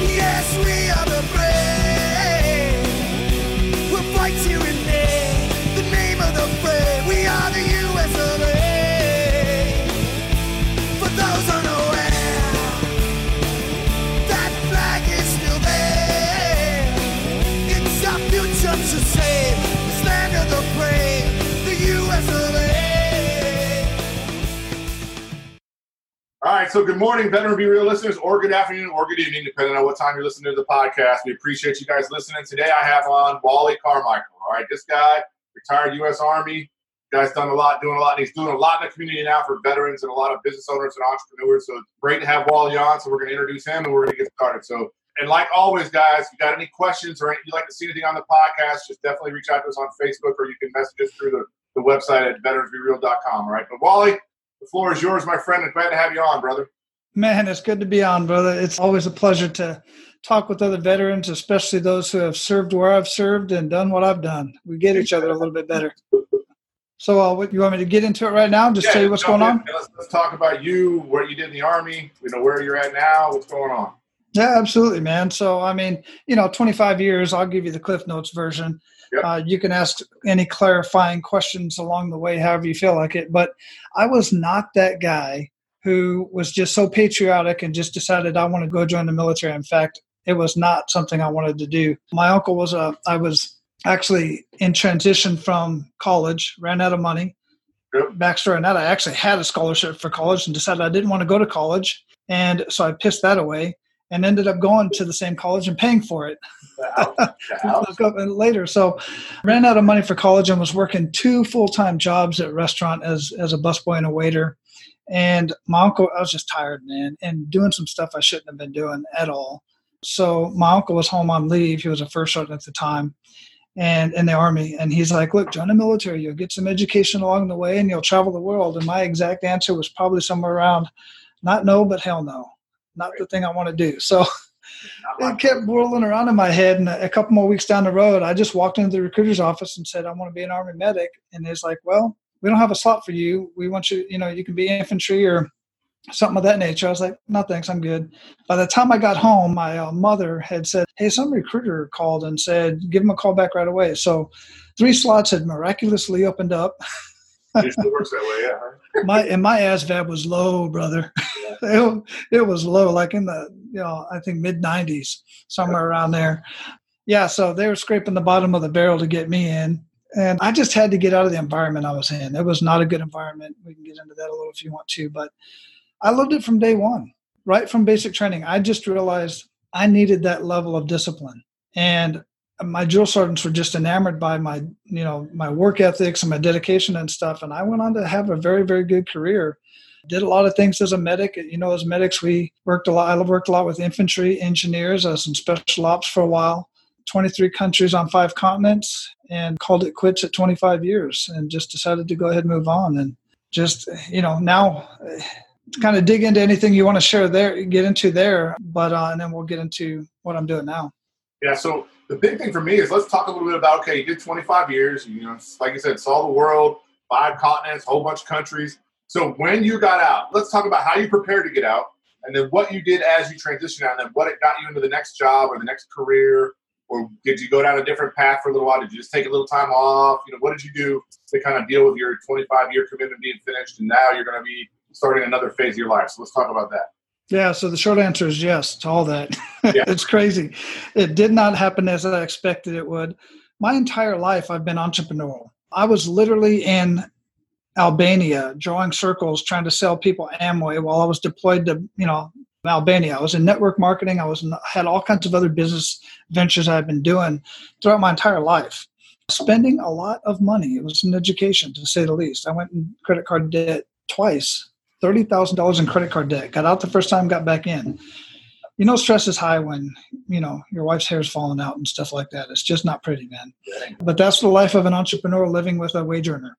Yes, we are the brave. We'll fight to rename right, so good morning, Veteran Be Real listeners, or good afternoon, or good evening, depending on what time you're listening to the podcast. We appreciate you guys listening. Today I have on Wally Carmichael. All right, this guy, retired U.S. Army, guy's done a lot, doing a lot, and he's doing a lot in the community now for veterans and a lot of business owners and entrepreneurs. So it's great to have Wally on. So we're going to introduce him and we're going to get started. So, and like always, guys, if you got any questions or you'd like to see anything on the podcast, just definitely reach out to us on Facebook or you can message us through the, the website at veteransbereal.com. All right, but Wally, floor is yours, my friend, and glad to have you on, brother. Man, it's good to be on, brother. It's always a pleasure to talk with other veterans, especially those who have served where I've served and done what I've done. We get each other a little bit better. So, uh, what you want me to get into it right now? Just Yeah, tell you what's going in. on? Let's, let's talk about you, what you did in the Army, you know, where you're at now, what's going on. Yeah, absolutely, man. So, I mean, you know, 25 years, I'll give you the Cliff Notes version. Yep. Uh, you can ask any clarifying questions along the way, however you feel like it. But I was not that guy who was just so patriotic and just decided I want to go join the military. In fact, it was not something I wanted to do. My uncle was a, I was actually in transition from college, ran out of money. Yep. Backstory on that, I actually had a scholarship for college and decided I didn't want to go to college. And so I pissed that away and ended up going to the same college and paying for it The house, the house. look up and later. So ran out of money for college and was working two full time jobs at a restaurant as as a busboy and a waiter. And my uncle, I was just tired, man, and doing some stuff I shouldn't have been doing at all. So my uncle was home on leave. He was a first sergeant at the time and in the army. And he's like, look, join the military. You'll get some education along the way and you'll travel the world. And my exact answer was probably somewhere around not no, but hell no. Not the thing I want to do. So it kept whirling around in my head. And a couple more weeks down the road, I just walked into the recruiter's office and said, I want to be an Army medic. And it's like, well, we don't have a slot for you. We want you, you know, you can be infantry or something of that nature. I was like, no, thanks, I'm good. By the time I got home, my uh, mother had said, hey, some recruiter called and said, give him a call back right away. So three slots had miraculously opened up. It works that way, yeah. my and my ASVAB was low, brother. it, it was low, like in the you know I think mid nineties, somewhere around there. Yeah, so they were scraping the bottom of the barrel to get me in, and I just had to get out of the environment I was in. It was not a good environment. We can get into that a little if you want to, but I loved it from day one, right from basic training. I just realized I needed that level of discipline, and my drill sergeants were just enamored by my you know my work ethics and my dedication and stuff and i went on to have a very very good career did a lot of things as a medic. You know as medics we worked a lot i worked a lot with infantry engineers i was in special ops for a while. 23 countries on five continents and called it quits at 25 years and just decided to go ahead and move on. And just you know now eh, kind of dig into anything you want to share there get into there but uh, and then we'll get into what i'm doing now. Yeah, so the big thing for me is let's talk a little bit about okay, you did 25 years, you know, like I said, saw the world, five continents, whole bunch of countries. So when you got out, let's talk about how you prepared to get out and then what you did as you transitioned out and then what it got you into the next job or the next career or did you go down a different path for a little while? Did you just take a little time off? You know, what did you do to kind of deal with your 25 year commitment being finished and now you're going to be starting another phase of your life? So let's talk about that. Yeah, so the short answer is yes to all that. Yeah. it's crazy. It did not happen as I expected it would. My entire life, I've been entrepreneurial. I was literally in Albania drawing circles trying to sell people Amway while I was deployed to, you know, Albania. I was in network marketing. I was in, had all kinds of other business ventures I've been doing throughout my entire life. Spending a lot of money. It was an education, to say the least. I went in credit card debt twice, thirty thousand dollars in credit card debt. Got out the first time, got back in. You know stress is high when you know your wife's hair's falling out and stuff like that. It's just not pretty man. But that's the life of an entrepreneur living with a wage earner.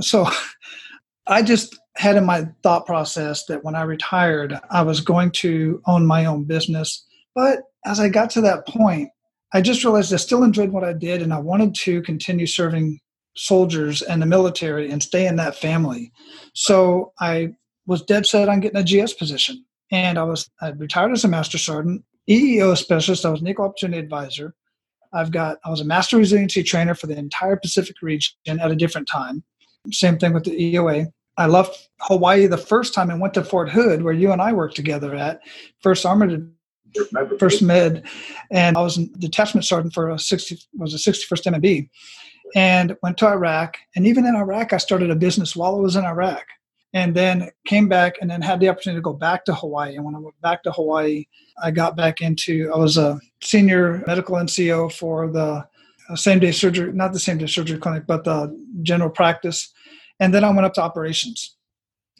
So i just had in my thought process that when i retired i was going to own my own business. But as i got to that point i just realized i still enjoyed what i did and i wanted to continue serving soldiers and the military and stay in that family. So i was dead set on getting a gs position and I was I retired as a master sergeant, EEO specialist. I was an equal opportunity advisor. I've got I was a master resiliency trainer for the entire Pacific region at a different time. Same thing with the EOA. I left Hawaii the first time and went to Fort Hood, where you and I worked together at First Armored First Med, and I was a detachment sergeant for a 60 was a 61st MMB, and went to Iraq. And even in Iraq, I started a business while I was in Iraq and then came back and then had the opportunity to go back to Hawaii. And when I went back to Hawaii, I got back into, I was a senior medical NCO for the uh, same day surgery, not the same day surgery clinic, but the general practice. And then I went up to operations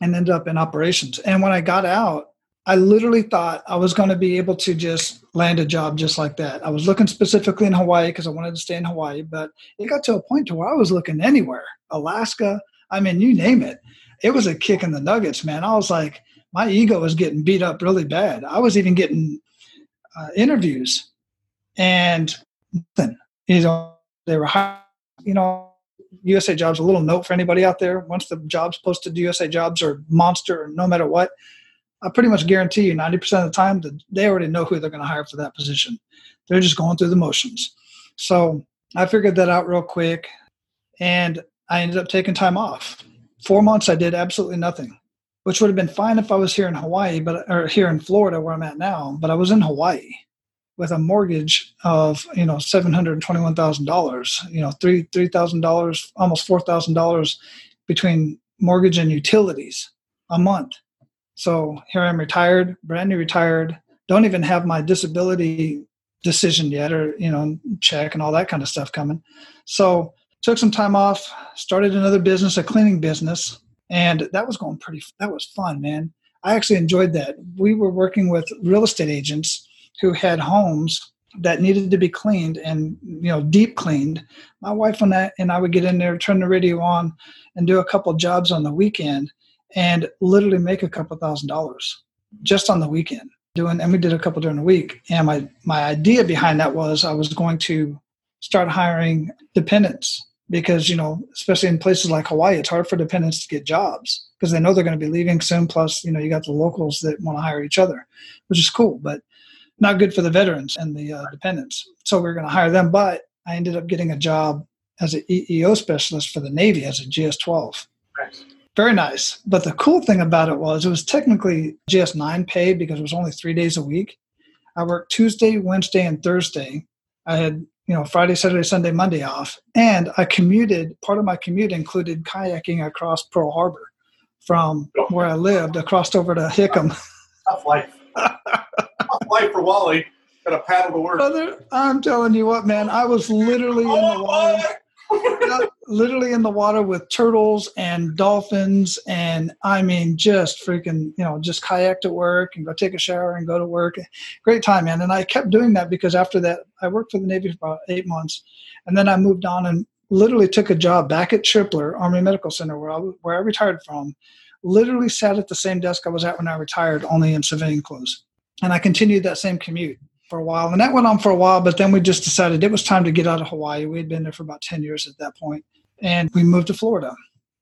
and ended up in operations. And when I got out, I literally thought I was going to be able to just land a job just like that. I was looking specifically in Hawaii because I wanted to stay in Hawaii, but it got to a point to where I was looking anywhere, Alaska, I mean, you name it it was a kick in the nuggets, man. I was like, my ego was getting beat up really bad. I was even getting uh, interviews, and nothing. You know, they were, high, you know, USA Jobs. A little note for anybody out there: once the jobs posted to USA Jobs or Monster, no matter what, I pretty much guarantee you, ninety percent of the time, that they already know who they're going to hire for that position. They're just going through the motions. So I figured that out real quick, and I ended up taking time off four months I did absolutely nothing, which would have been fine if I was here in Hawaii, but or here in Florida where I'm at now. But I was in Hawaii with a mortgage of you know seven hundred twenty one thousand dollars, you know three three thousand dollars, almost four thousand dollars between mortgage and utilities a month. So here I'm retired, brand new retired, don't even have my disability decision yet or you know check and all that kind of stuff coming. So took some time off, started another business, a cleaning business, and that was going pretty. That was fun, man. I actually enjoyed that. We were working with real estate agents who had homes that needed to be cleaned and you know deep cleaned. My wife and I and I would get in there, turn the radio on, and do a couple jobs on the weekend, and literally make a couple thousand dollars just on the weekend doing. And we did a couple during the week. And my my idea behind that was I was going to start hiring dependents because you know especially in places like hawaii it's hard for dependents to get jobs because they know they're going to be leaving soon. Plus you know you got the locals that want to hire each other which is cool but not good for the veterans and the uh, dependents. So we are going to hire them but i ended up getting a job as an eeo specialist for the navy as a gs-12 nice. very nice. But the cool thing about it was it was technically gs-9 pay because it was only three days a week. I worked tuesday wednesday and thursday. I had you know friday saturday sunday monday off. And i commuted part of my commute included kayaking across pearl harbor from where i lived across over to hickam. Tough life. Tough life for wally. Got a paddle to work. Brother, i'm telling you what man i was literally in the water literally in the water with turtles and dolphins and i mean just freaking you know just kayak to work and go take a shower and go to work. Great time man. And i kept doing that because after that i worked for the navy for about eight months. And then i moved on and literally took a job back at tripler army medical center where i, where I retired from. Literally sat at the same desk i was at when i retired only in civilian clothes. And i continued that same commute for a while. And that went on for a while, but then we just decided it was time to get out of Hawaii. We had been there for about 10 years at that point, and we moved to Florida.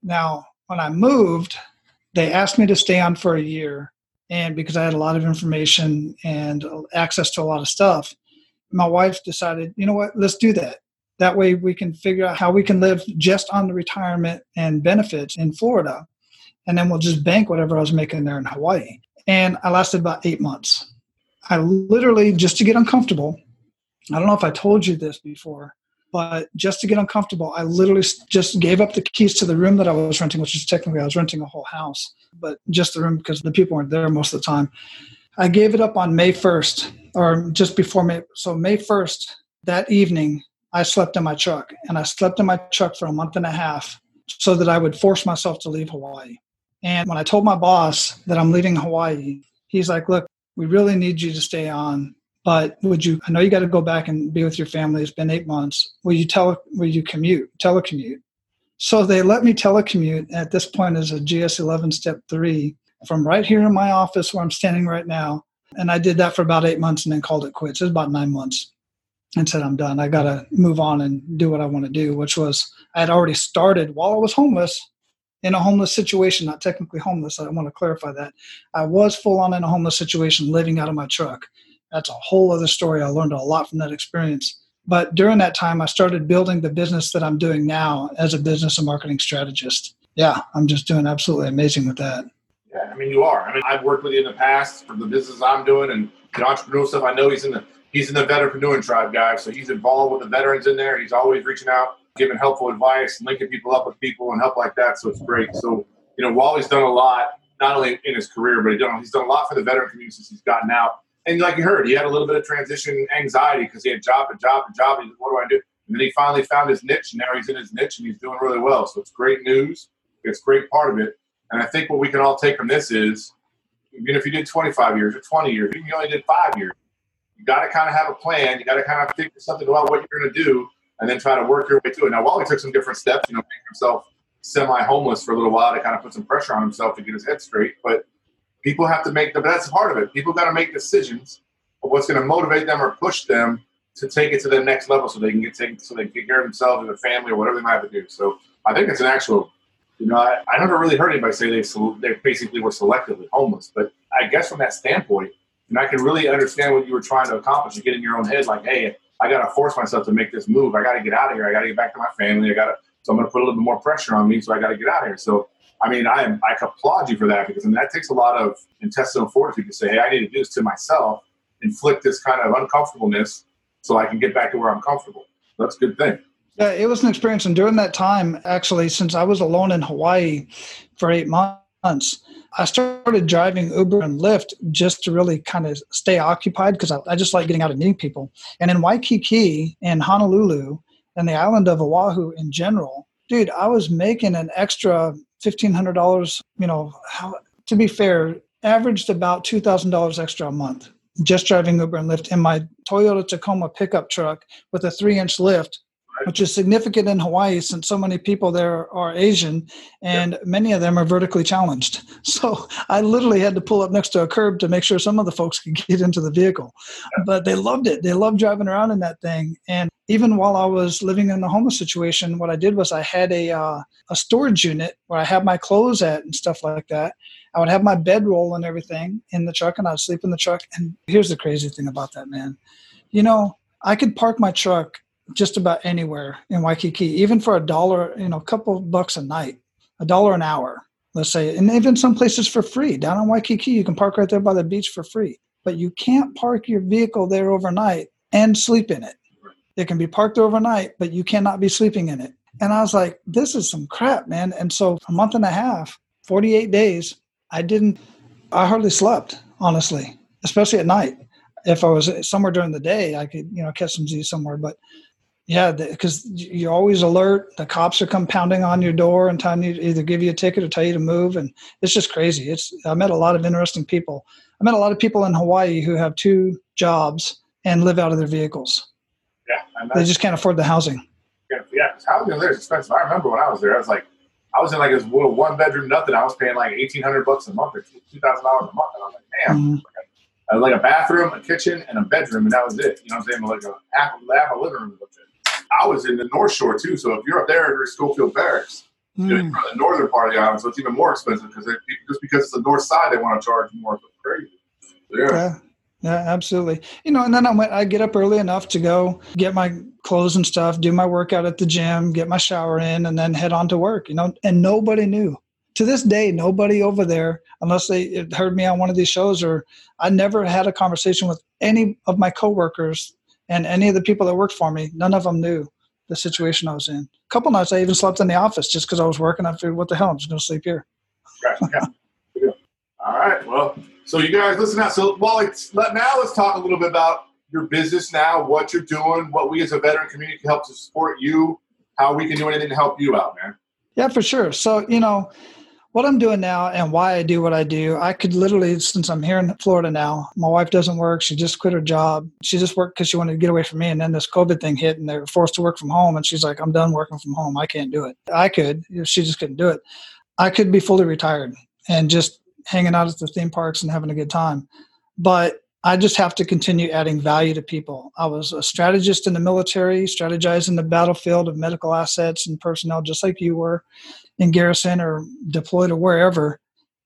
Now, when I moved, they asked me to stay on for a year. And because I had a lot of information and access to a lot of stuff, my wife decided, you know what, let's do that. That way we can figure out how we can live just on the retirement and benefits in Florida. And then we'll just bank whatever I was making there in Hawaii. And I lasted about eight months I literally, just to get uncomfortable, I don't know if I told you this before, but just to get uncomfortable, I literally just gave up the keys to the room that I was renting, which is technically I was renting a whole house, but just the room because the people weren't there most of the time. I gave it up on May 1st, or just before May. So, May 1st, that evening, I slept in my truck, and I slept in my truck for a month and a half so that I would force myself to leave Hawaii. And when I told my boss that I'm leaving Hawaii, he's like, Look, we really need you to stay on. But would you? I know you got to go back and be with your family. It's been eight months. Will you tell? Will you commute? Telecommute. So they let me telecommute. At this point, as a GS11 Step Three from right here in my office where I'm standing right now. And I did that for about eight months and then called it quits. It was about nine months and said, I'm done. I got to move on and do what I want to do, which was I had already started while I was homeless in a homeless situation, not technically homeless. I want to clarify that. I was full on in a homeless situation, living out of my truck. That's a whole other story. I learned a lot from that experience. But during that time, I started building the business that I'm doing now as a business and marketing strategist. Yeah, I'm just doing absolutely amazing with that. Yeah, I mean, you are. I mean, I've worked with you in the past for the business I'm doing and the entrepreneurial stuff. I know he's in the he's in the veteran tribe, guys. So he's involved with the veterans in there. He's always reaching out, giving helpful advice, linking people up with people, and help like that. So it's great. So you know, Wally's done a lot, not only in his career, but he's done, he's done a lot for the veteran community since he's gotten out. And like you heard, he had a little bit of transition anxiety because he had job and job and job. He's like, what do I do? And then he finally found his niche. And now he's in his niche and he's doing really well. So it's great news. It's great part of it. And I think what we can all take from this is even if you did 25 years or 20 years, even if you only did five years, you got to kind of have a plan. You got to kind of figure something about what you're going to do and then try to work your way to it. Now, Wally took some different steps, you know, making himself semi-homeless for a little while to kind of put some pressure on himself to get his head straight. But people have to make the, that's part of it. People got to make decisions of what's going to motivate them or push them to take it to the next level so they can get taken, so they can care of themselves or their family or whatever they might have to do. So I think it's an actual you know, I, I never really heard anybody say they they basically were selectively homeless, but I guess from that standpoint, and I can really understand what you were trying to accomplish. You get in your own head, like, hey, I got to force myself to make this move. I got to get out of here. I got to get back to my family. I got to, so I'm going to put a little bit more pressure on me. So I got to get out of here. So, I mean, I I applaud you for that because I mean, that takes a lot of intestinal fortitude to say, hey, I need to do this to myself, inflict this kind of uncomfortableness so I can get back to where I'm comfortable. That's a good thing. Yeah, it was an experience. And during that time, actually, since I was alone in Hawaii for eight months, I started driving Uber and Lyft just to really kind of stay occupied because I, I, just like getting out and meeting people. And in Waikiki and Honolulu and the island of Oahu in general, dude, I was making an extra $1,500, you know, how, to be fair, averaged about $2,000 extra a month just driving Uber and Lyft in my Toyota Tacoma pickup truck with a three inch lift which is significant in Hawaii since so many people there are Asian and yep. many of them are vertically challenged. So I literally had to pull up next to a curb to make sure some of the folks could get into the vehicle. Yep. But they loved it. They loved driving around in that thing. And even while I was living in the homeless situation, what I did was I had a uh, a storage unit where I had my clothes at and stuff like that. I would have my bedroll and everything in the truck, and I'd sleep in the truck. And here's the crazy thing about that, man. You know, I could park my truck just about anywhere in Waikiki, even for a dollar, you know, a couple bucks a night, a dollar an hour, let's say, and even some places for free. Down in Waikiki, you can park right there by the beach for free, but you can't park your vehicle there overnight and sleep in it. It can be parked overnight, but you cannot be sleeping in it. And I was like, this is some crap, man. And so a month and a half, 48 days, I didn't, I hardly slept, honestly, especially at night. If I was somewhere during the day, I could, you know, catch some Z somewhere. But yeah, because you're always alert. The cops are come pounding on your door and telling you to either give you a ticket or tell you to move, and it's just crazy. It's I met a lot of interesting people. I met a lot of people in Hawaii who have two jobs and live out of their vehicles. Yeah, they just can't afford the housing. Yeah, yeah, housing there is expensive. I remember when I was there, I was like, I was in like this little one bedroom nothing. I was paying like eighteen hundred bucks a month or two thousand dollars a month, and I was like, damn. Mm-hmm. I was like a bathroom, a kitchen, and a bedroom, and that was it. You know what I'm saying? Like a half, half a living room. I was in the North Shore too. So if you're up there at Schofield Barracks, mm. you know, hmm. the northern part of the island, so it's even more expensive because just because it's the north side, they want to charge more. crazy. Yeah. yeah. Yeah, absolutely. You know, and then I went. I get up early enough to go get my clothes and stuff, do my workout at the gym, get my shower in, and then head on to work. You know, and nobody knew. To this day, nobody over there, unless they heard me on one of these shows, or I never had a conversation with any of my coworkers and any of the people that worked for me, none of them knew the situation I was in. A couple nights I even slept in the office just because I was working. I figured, what the hell, I'm just going to sleep here. Right. Yeah. All right. Well, so you guys listen out. So, Wally, let, now let's talk a little bit about your business now, what you're doing, what we as a veteran community can help to support you, how we can do anything to help you out, man. Yeah, for sure. So, you know, what I'm doing now and why I do what I do, I could literally, since I'm here in Florida now, my wife doesn't work. She just quit her job. She just worked because she wanted to get away from me. And then this COVID thing hit and they were forced to work from home. And she's like, I'm done working from home. I can't do it. I could, she just couldn't do it. I could be fully retired and just hanging out at the theme parks and having a good time. But I just have to continue adding value to people. I was a strategist in the military, strategizing the battlefield of medical assets and personnel, just like you were in garrison or deployed or wherever.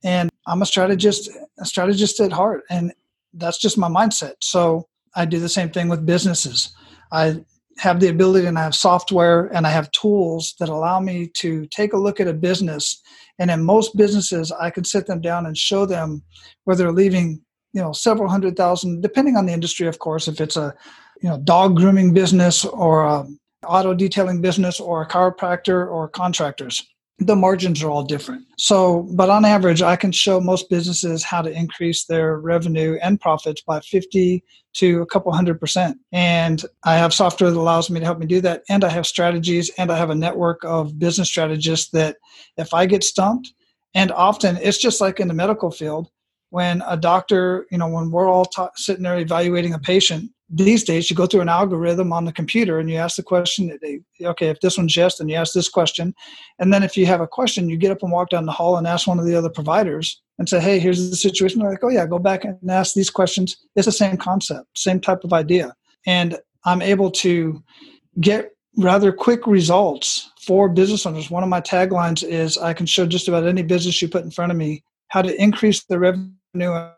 And I'm a strategist, a strategist at heart, and that's just my mindset. So I do the same thing with businesses. I have the ability and I have software and I have tools that allow me to take a look at a business. And in most businesses, I can sit them down and show them where they're leaving you know several hundred thousand depending on the industry of course if it's a you know dog grooming business or a auto detailing business or a chiropractor or contractors the margins are all different. So but on average i can show most businesses how to increase their revenue and profits by 50 to a couple hundred percent. And i have software that allows me to help me do that. And i have strategies and i have a network of business strategists that if i get stumped and often it's just like in the medical field when a doctor, you know, when we're all ta- sitting there evaluating a patient, these days you go through an algorithm on the computer and you ask the question, okay, if this one's yes, then you ask this question. And then if you have a question, you get up and walk down the hall and ask one of the other providers and say, hey, here's the situation. They're like, oh, yeah, go back and ask these questions. It's the same concept, same type of idea. And I'm able to get rather quick results for business owners. One of my taglines is I can show just about any business you put in front of me how to increase the revenue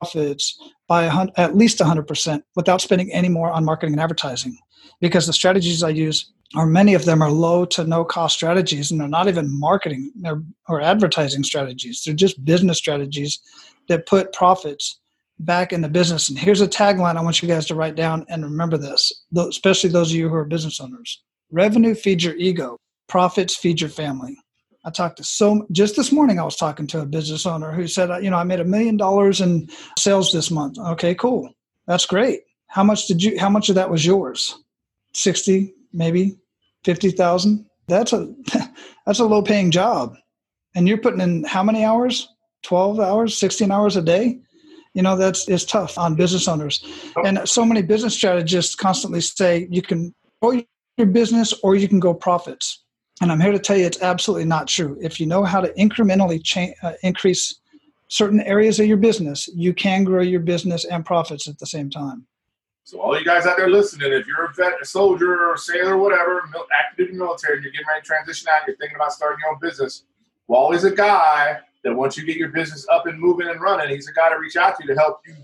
profits by at least 100% without spending any more on marketing and advertising. Because the strategies I use are many of them are low to no cost strategies and they're not even marketing or advertising strategies. They're just business strategies that put profits back in the business. And here's a tagline I want you guys to write down and remember this, especially those of you who are business owners. Revenue feeds your ego, profits feed your family. I talked to so just this morning. I was talking to a business owner who said, you know, I made a million dollars in sales this month. Okay, cool, that's great. How much did you? How much of that was yours? Sixty, maybe fifty thousand. That's a that's a low paying job, and you're putting in how many hours? Twelve hours, sixteen hours a day. You know that's it's tough on business owners, and so many business strategists constantly say you can grow your business or you can go profits and I'm here to tell you it's absolutely not true. If you know how to incrementally cha- uh, increase certain areas of your business, you can grow your business and profits at the same time. So, all you guys out there listening, if you're a vet, a soldier, or sailor, or whatever, active duty military, and you're getting ready to transition out, you're thinking about starting your own business, Wally's a guy that once you get your business up and moving and running, he's a guy to reach out to to help you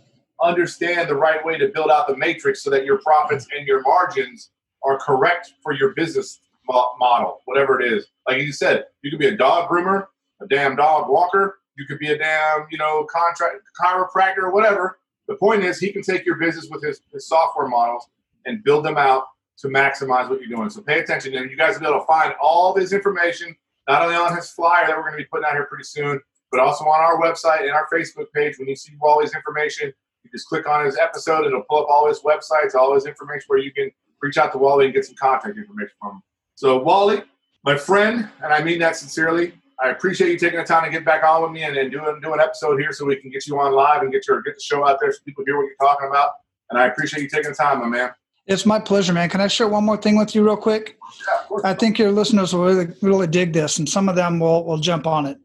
understand the right way to build out the matrix so that your profits and your margins are correct for your business model, whatever it is. Like you said, you could be a dog groomer, a damn dog walker. You could be a damn, you know, contract chiropractor whatever. The point is, he can take your business with his, his software models and build them out to maximize what you're doing. So pay attention, and you guys will be able to find all this information not only on his flyer that we're going to be putting out here pretty soon, but also on our website and our Facebook page. When you see all his information, you just click on his episode, and it'll pull up all his websites, all his information where you can reach out to Wally and get some contact information from him. So, Wally, my friend, and I mean that sincerely, I appreciate you taking the time to get back on with me and, and do, do an episode here so we can get you on live and get your get the show out there so people hear what you're talking about. And I appreciate you taking the time, my man. It's my pleasure, man. Can I share one more thing with you, real quick? Yeah, I think your listeners will really, really dig this, and some of them will, will jump on it.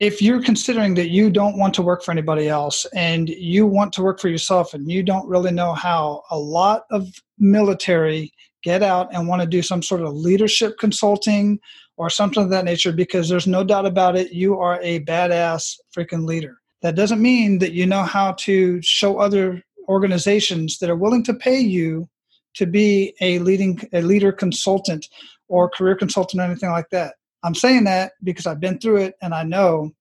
If you're considering that you don't want to work for anybody else and you want to work for yourself and you don't really know how, a lot of military get out and want to do some sort of leadership consulting or something of that nature because there's no doubt about it, you are a badass freaking leader. That doesn't mean that you know how to show other organizations that are willing to pay you to be a leading a leader consultant or career consultant or anything like that. I'm saying that because I've been through it and I know.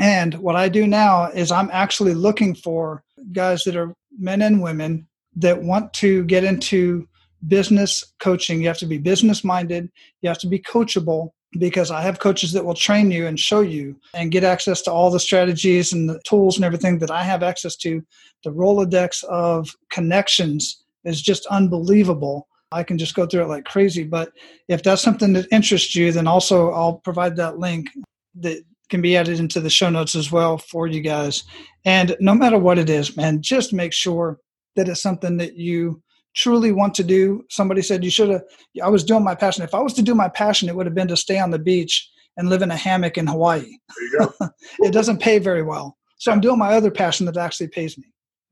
And what I do now is I'm actually looking for guys that are men and women that want to get into business coaching. You have to be business minded, you have to be coachable because I have coaches that will train you and show you and get access to all the strategies and the tools and everything that I have access to. The Rolodex of connections is just unbelievable. I can just go through it like crazy. But if that's something that interests you, then also I'll provide that link. that can be added into the show notes as well for you guys. And no matter what it is, man, just make sure that it's something that you truly want to do. Somebody said you should have. I was doing my passion. If I was to do my passion, it would have been to stay on the beach and live in a hammock in Hawaii. There you go. it doesn't pay very well. So I'm doing my other passion that actually pays me.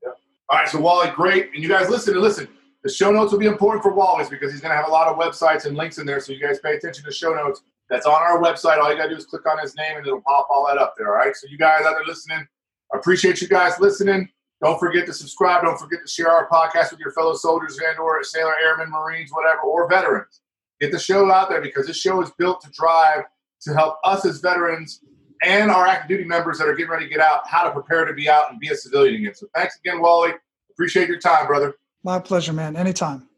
yeah. All right, so Wally, great. And you guys listen and listen. The show notes will be important for Wally's because he's going to have a lot of websites and links in there. So you guys pay attention to show notes. That's on our website. All you got to do is click on his name and it'll pop all that up there. All right. So you guys out there listening, I appreciate you guys listening. Don't forget to subscribe. Don't forget to share our podcast with your fellow soldiers and or sailor, airmen, marines, whatever, or veterans. Get the show out there because this show is built to drive to help us as veterans and our active duty members that are getting ready to get out how to prepare to be out and be a civilian again. So thanks again, Wally. Appreciate your time, brother. My pleasure, man. Anytime.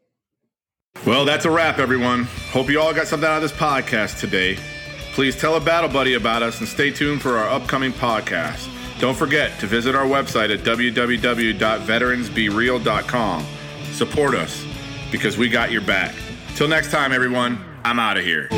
Well, that's a wrap, everyone. Hope you all got something out of this podcast today. Please tell a battle buddy about us and stay tuned for our upcoming podcast. Don't forget to visit our website at www.veteransbereal.com. Support us because we got your back. Till next time, everyone, I'm out of here.